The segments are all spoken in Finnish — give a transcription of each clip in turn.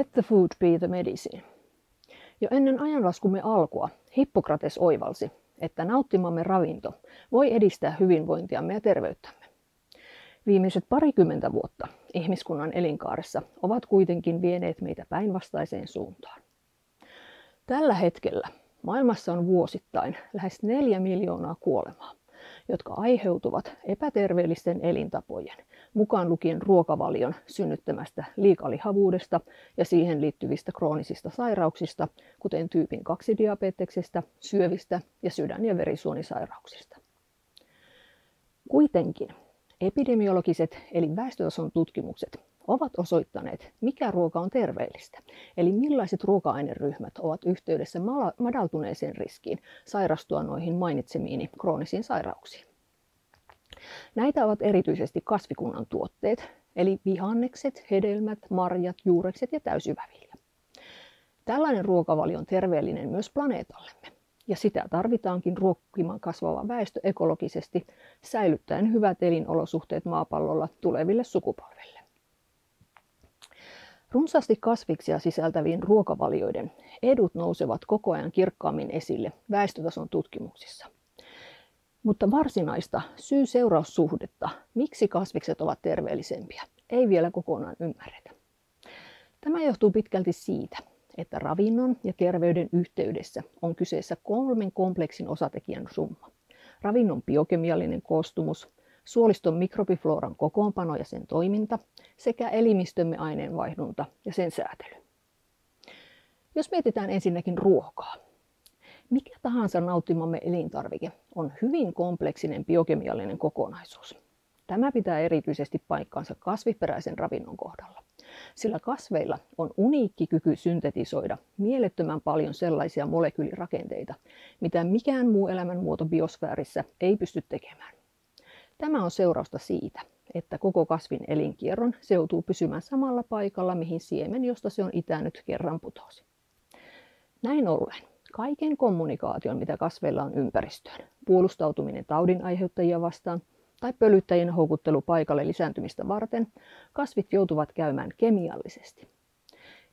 Let the food be the medicine. Jo ennen ajanlaskumme alkua Hippokrates oivalsi, että nauttimamme ravinto voi edistää hyvinvointiamme ja terveyttämme. Viimeiset parikymmentä vuotta ihmiskunnan elinkaaressa ovat kuitenkin vieneet meitä päinvastaiseen suuntaan. Tällä hetkellä maailmassa on vuosittain lähes neljä miljoonaa kuolemaa, jotka aiheutuvat epäterveellisten elintapojen, mukaan lukien ruokavalion synnyttämästä liikalihavuudesta ja siihen liittyvistä kroonisista sairauksista, kuten tyypin 2 diabeteksestä, syövistä ja sydän- ja verisuonisairauksista. Kuitenkin epidemiologiset eli väestötason tutkimukset ovat osoittaneet, mikä ruoka on terveellistä, eli millaiset ruoka-aineryhmät ovat yhteydessä madaltuneeseen riskiin sairastua noihin mainitsemiini kroonisiin sairauksiin. Näitä ovat erityisesti kasvikunnan tuotteet, eli vihannekset, hedelmät, marjat, juurekset ja täysyvävilja. Tällainen ruokavalio on terveellinen myös planeetallemme, ja sitä tarvitaankin ruokkimaan kasvava väestö ekologisesti, säilyttäen hyvät elinolosuhteet maapallolla tuleville sukupolville. Runsaasti kasviksia sisältävien ruokavalioiden edut nousevat koko ajan kirkkaammin esille väestötason tutkimuksissa – mutta varsinaista syy-seuraussuhdetta, miksi kasvikset ovat terveellisempiä, ei vielä kokonaan ymmärretä. Tämä johtuu pitkälti siitä, että ravinnon ja terveyden yhteydessä on kyseessä kolmen kompleksin osatekijän summa. Ravinnon biokemiallinen koostumus, suoliston mikrobifloran kokoonpano ja sen toiminta sekä elimistömme aineenvaihdunta ja sen säätely. Jos mietitään ensinnäkin ruokaa, mikä tahansa nauttimamme elintarvike on hyvin kompleksinen biokemiallinen kokonaisuus. Tämä pitää erityisesti paikkaansa kasviperäisen ravinnon kohdalla, sillä kasveilla on uniikki kyky syntetisoida mielettömän paljon sellaisia molekyylirakenteita, mitä mikään muu elämänmuoto biosfäärissä ei pysty tekemään. Tämä on seurausta siitä, että koko kasvin elinkierron se joutuu pysymään samalla paikalla, mihin siemen, josta se on itänyt, kerran putosi. Näin ollen kaiken kommunikaation, mitä kasveilla on ympäristöön, puolustautuminen taudin aiheuttajia vastaan tai pölyttäjien houkuttelu paikalle lisääntymistä varten, kasvit joutuvat käymään kemiallisesti.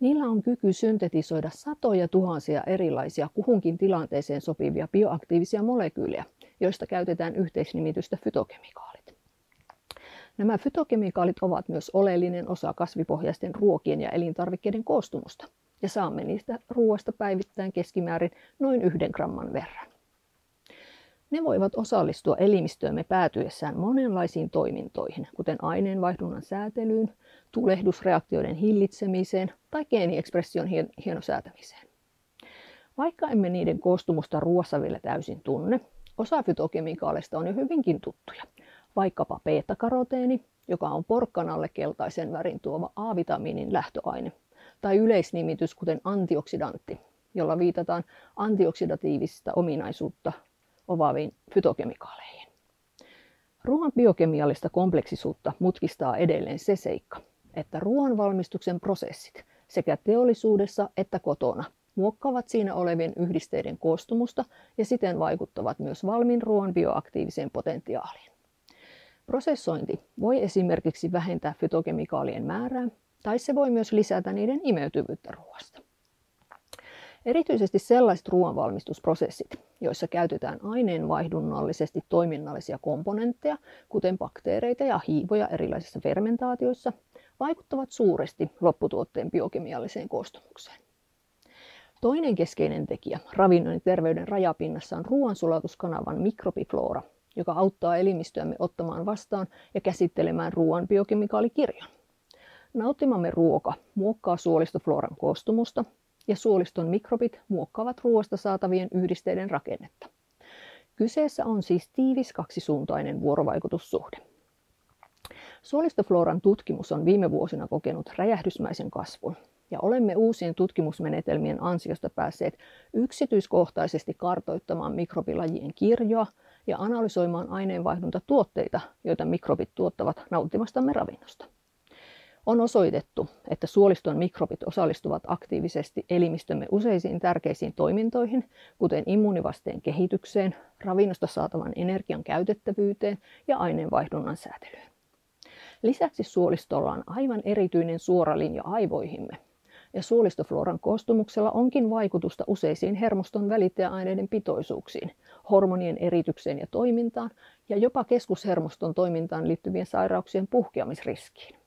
Niillä on kyky syntetisoida satoja tuhansia erilaisia kuhunkin tilanteeseen sopivia bioaktiivisia molekyylejä, joista käytetään yhteisnimitystä fytokemikaalit. Nämä fytokemikaalit ovat myös oleellinen osa kasvipohjaisten ruokien ja elintarvikkeiden koostumusta – ja saamme niistä ruoasta päivittäin keskimäärin noin yhden gramman verran. Ne voivat osallistua elimistöömme päätyessään monenlaisiin toimintoihin, kuten aineenvaihdunnan säätelyyn, tulehdusreaktioiden hillitsemiseen tai geeniekspression hienosäätämiseen. Vaikka emme niiden koostumusta ruoassa vielä täysin tunne, osa fytokemikaaleista on jo hyvinkin tuttuja, vaikkapa beta-karoteeni, joka on porkkanalle keltaisen värin tuoma A-vitamiinin lähtöaine, tai yleisnimitys kuten antioksidantti, jolla viitataan antioksidatiivista ominaisuutta ovaaviin fytokemikaaleihin. Ruoan biokemiallista kompleksisuutta mutkistaa edelleen se seikka, että ruoanvalmistuksen prosessit sekä teollisuudessa että kotona muokkaavat siinä olevien yhdisteiden koostumusta ja siten vaikuttavat myös valmiin ruoan bioaktiiviseen potentiaaliin. Prosessointi voi esimerkiksi vähentää fytokemikaalien määrää tai se voi myös lisätä niiden imeytyvyyttä ruoasta. Erityisesti sellaiset ruoanvalmistusprosessit, joissa käytetään aineenvaihdunnallisesti toiminnallisia komponentteja, kuten bakteereita ja hiivoja erilaisissa fermentaatioissa, vaikuttavat suuresti lopputuotteen biokemialliseen koostumukseen. Toinen keskeinen tekijä ravinnon ja terveyden rajapinnassa on ruoansulatuskanavan mikrobiflora, joka auttaa elimistöämme ottamaan vastaan ja käsittelemään ruoan biokemikaalikirjon. Nauttimamme ruoka muokkaa suolistofloran koostumusta ja suoliston mikrobit muokkaavat ruoasta saatavien yhdisteiden rakennetta. Kyseessä on siis tiivis kaksisuuntainen vuorovaikutussuhde. Suolistofloran tutkimus on viime vuosina kokenut räjähdysmäisen kasvun ja olemme uusien tutkimusmenetelmien ansiosta päässeet yksityiskohtaisesti kartoittamaan mikrobilajien kirjoa ja analysoimaan aineenvaihdunta-tuotteita, joita mikrobit tuottavat nauttimastamme ravinnosta. On osoitettu, että suoliston mikrobit osallistuvat aktiivisesti elimistömme useisiin tärkeisiin toimintoihin, kuten immuunivasteen kehitykseen, ravinnosta saatavan energian käytettävyyteen ja aineenvaihdunnan säätelyyn. Lisäksi suolistolla on aivan erityinen suora linja aivoihimme, ja suolistofloran koostumuksella onkin vaikutusta useisiin hermoston välittäjäaineiden pitoisuuksiin, hormonien eritykseen ja toimintaan ja jopa keskushermoston toimintaan liittyvien sairauksien puhkeamisriskiin.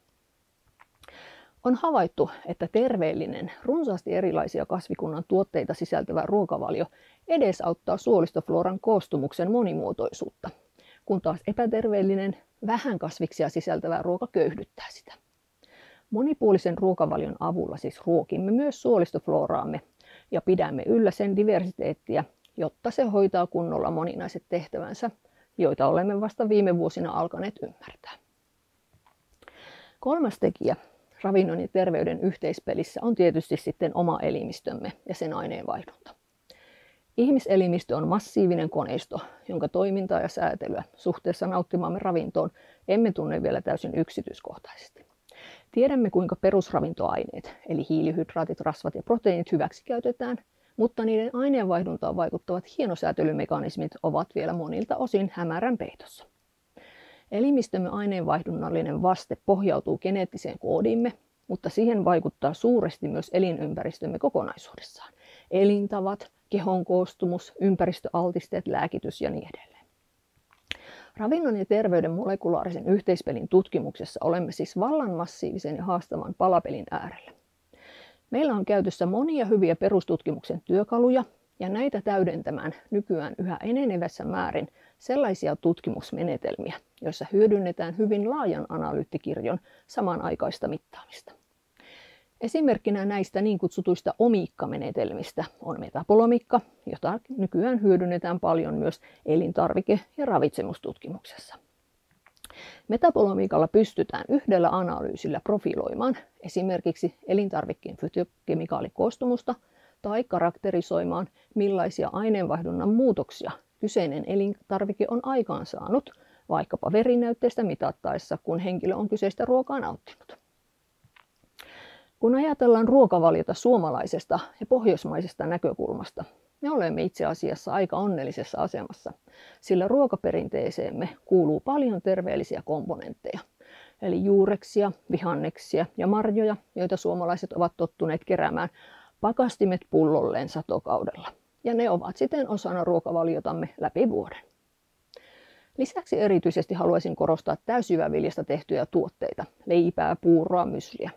On havaittu, että terveellinen, runsaasti erilaisia kasvikunnan tuotteita sisältävä ruokavalio edesauttaa suolistofloran koostumuksen monimuotoisuutta, kun taas epäterveellinen, vähän kasviksia sisältävä ruoka köyhdyttää sitä. Monipuolisen ruokavalion avulla siis ruokimme myös suolistofloraamme ja pidämme yllä sen diversiteettiä, jotta se hoitaa kunnolla moninaiset tehtävänsä, joita olemme vasta viime vuosina alkaneet ymmärtää. Kolmas tekijä ravinnon ja terveyden yhteispelissä on tietysti sitten oma elimistömme ja sen aineenvaihdunta. Ihmiselimistö on massiivinen koneisto, jonka toimintaa ja säätelyä suhteessa nauttimaamme ravintoon emme tunne vielä täysin yksityiskohtaisesti. Tiedämme, kuinka perusravintoaineet, eli hiilihydraatit, rasvat ja proteiinit hyväksikäytetään, mutta niiden aineenvaihduntaan vaikuttavat hienosäätelymekanismit ovat vielä monilta osin hämärän peitossa. Elimistömme aineenvaihdunnallinen vaste pohjautuu geneettiseen koodiimme, mutta siihen vaikuttaa suuresti myös elinympäristömme kokonaisuudessaan. Elintavat, kehon koostumus, ympäristöaltisteet, lääkitys ja niin edelleen. Ravinnon ja terveyden molekulaarisen yhteispelin tutkimuksessa olemme siis vallan massiivisen ja haastavan palapelin äärellä. Meillä on käytössä monia hyviä perustutkimuksen työkaluja, ja näitä täydentämään nykyään yhä enenevässä määrin sellaisia tutkimusmenetelmiä, joissa hyödynnetään hyvin laajan analyyttikirjon samanaikaista mittaamista. Esimerkkinä näistä niin kutsutuista omiikkamenetelmistä on metabolomiikka, jota nykyään hyödynnetään paljon myös elintarvike- ja ravitsemustutkimuksessa. Metabolomiikalla pystytään yhdellä analyysillä profiloimaan esimerkiksi elintarvikkeen fytokemikaalikoostumusta tai karakterisoimaan, millaisia aineenvaihdunnan muutoksia kyseinen elintarvike on aikaansaanut, vaikkapa verinäytteistä mitattaessa, kun henkilö on kyseistä ruokaa nauttinut. Kun ajatellaan ruokavaliota suomalaisesta ja pohjoismaisesta näkökulmasta, me olemme itse asiassa aika onnellisessa asemassa, sillä ruokaperinteeseemme kuuluu paljon terveellisiä komponentteja, eli juureksia, vihanneksia ja marjoja, joita suomalaiset ovat tottuneet keräämään pakastimet pullolleen satokaudella. Ja ne ovat siten osana ruokavaliotamme läpi vuoden. Lisäksi erityisesti haluaisin korostaa täysjyväviljasta tehtyjä tuotteita, leipää, puuroa, mysliä.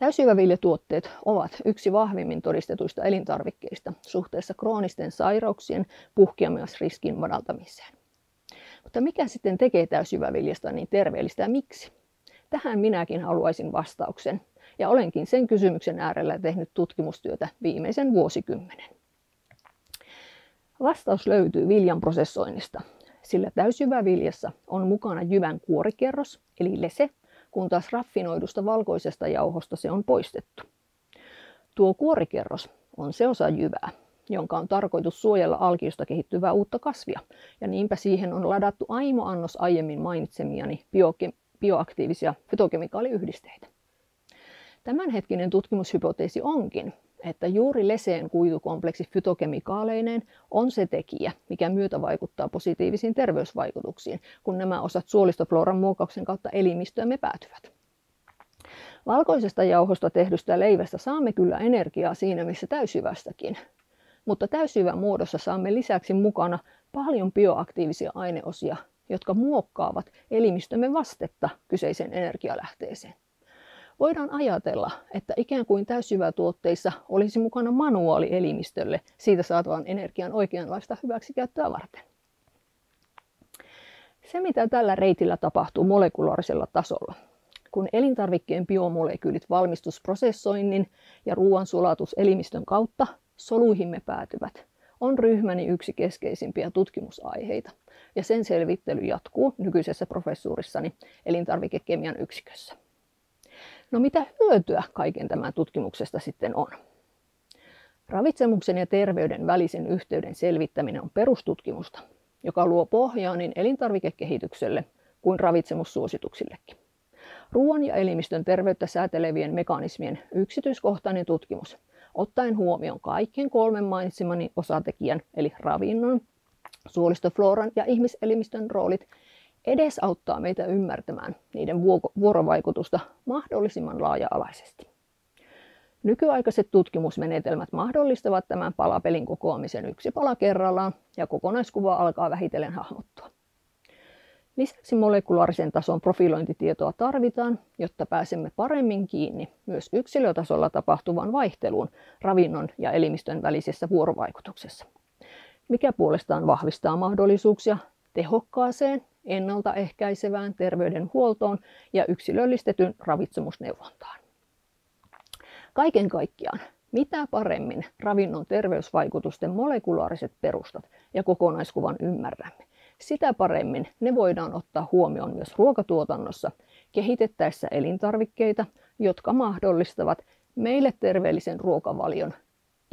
Täysjyväviljatuotteet ovat yksi vahvimmin todistetuista elintarvikkeista suhteessa kroonisten sairauksien puhkeamisriskin madaltamiseen. Mutta mikä sitten tekee täysjyväviljasta niin terveellistä ja miksi? Tähän minäkin haluaisin vastauksen ja olenkin sen kysymyksen äärellä tehnyt tutkimustyötä viimeisen vuosikymmenen. Vastaus löytyy viljan prosessoinnista, sillä täysjyväviljassa on mukana jyvän kuorikerros, eli lese, kun taas raffinoidusta valkoisesta jauhosta se on poistettu. Tuo kuorikerros on se osa jyvää, jonka on tarkoitus suojella alkiosta kehittyvää uutta kasvia, ja niinpä siihen on ladattu aimo annos aiemmin mainitsemiani bioaktiivisia fytokemikaaliyhdisteitä. Tämänhetkinen tutkimushypoteesi onkin, että juuri leseen kuitukompleksi fytokemikaaleineen on se tekijä, mikä myötä vaikuttaa positiivisiin terveysvaikutuksiin, kun nämä osat suolistofloran muokkauksen kautta elimistöömme päätyvät. Valkoisesta jauhosta tehdystä leivästä saamme kyllä energiaa siinä missä täysjyvästäkin, mutta täysjyvän muodossa saamme lisäksi mukana paljon bioaktiivisia aineosia, jotka muokkaavat elimistömme vastetta kyseiseen energialähteeseen. Voidaan ajatella, että ikään kuin täysjyvätuotteissa olisi mukana manuaali elimistölle siitä saatavan energian oikeanlaista hyväksikäyttöä varten. Se, mitä tällä reitillä tapahtuu molekulaarisella tasolla, kun elintarvikkeen biomolekyylit valmistusprosessoinnin ja ruoansulatus elimistön kautta soluihimme päätyvät, on ryhmäni yksi keskeisimpiä tutkimusaiheita, ja sen selvittely jatkuu nykyisessä professuurissani elintarvikekemian yksikössä. No mitä hyötyä kaiken tämän tutkimuksesta sitten on? Ravitsemuksen ja terveyden välisen yhteyden selvittäminen on perustutkimusta, joka luo pohjaa niin elintarvikekehitykselle kuin ravitsemussuosituksillekin. Ruoan ja elimistön terveyttä säätelevien mekanismien yksityiskohtainen tutkimus, ottaen huomioon kaikkien kolmen mainitsemani osatekijän, eli ravinnon, suolistofloran ja ihmiselimistön roolit edesauttaa meitä ymmärtämään niiden vuorovaikutusta mahdollisimman laaja-alaisesti. Nykyaikaiset tutkimusmenetelmät mahdollistavat tämän palapelin kokoamisen yksi pala kerrallaan ja kokonaiskuva alkaa vähitellen hahmottua. Lisäksi molekulaarisen tason profilointitietoa tarvitaan, jotta pääsemme paremmin kiinni myös yksilötasolla tapahtuvaan vaihteluun ravinnon ja elimistön välisessä vuorovaikutuksessa, mikä puolestaan vahvistaa mahdollisuuksia tehokkaaseen, ennaltaehkäisevään terveydenhuoltoon ja yksilöllistetyn ravitsemusneuvontaan. Kaiken kaikkiaan, mitä paremmin ravinnon terveysvaikutusten molekulaariset perustat ja kokonaiskuvan ymmärrämme, sitä paremmin ne voidaan ottaa huomioon myös ruokatuotannossa kehitettäessä elintarvikkeita, jotka mahdollistavat meille terveellisen ruokavalion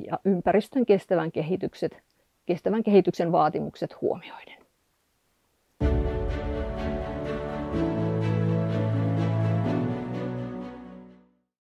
ja ympäristön kestävän, kehitykset, kestävän kehityksen vaatimukset huomioiden.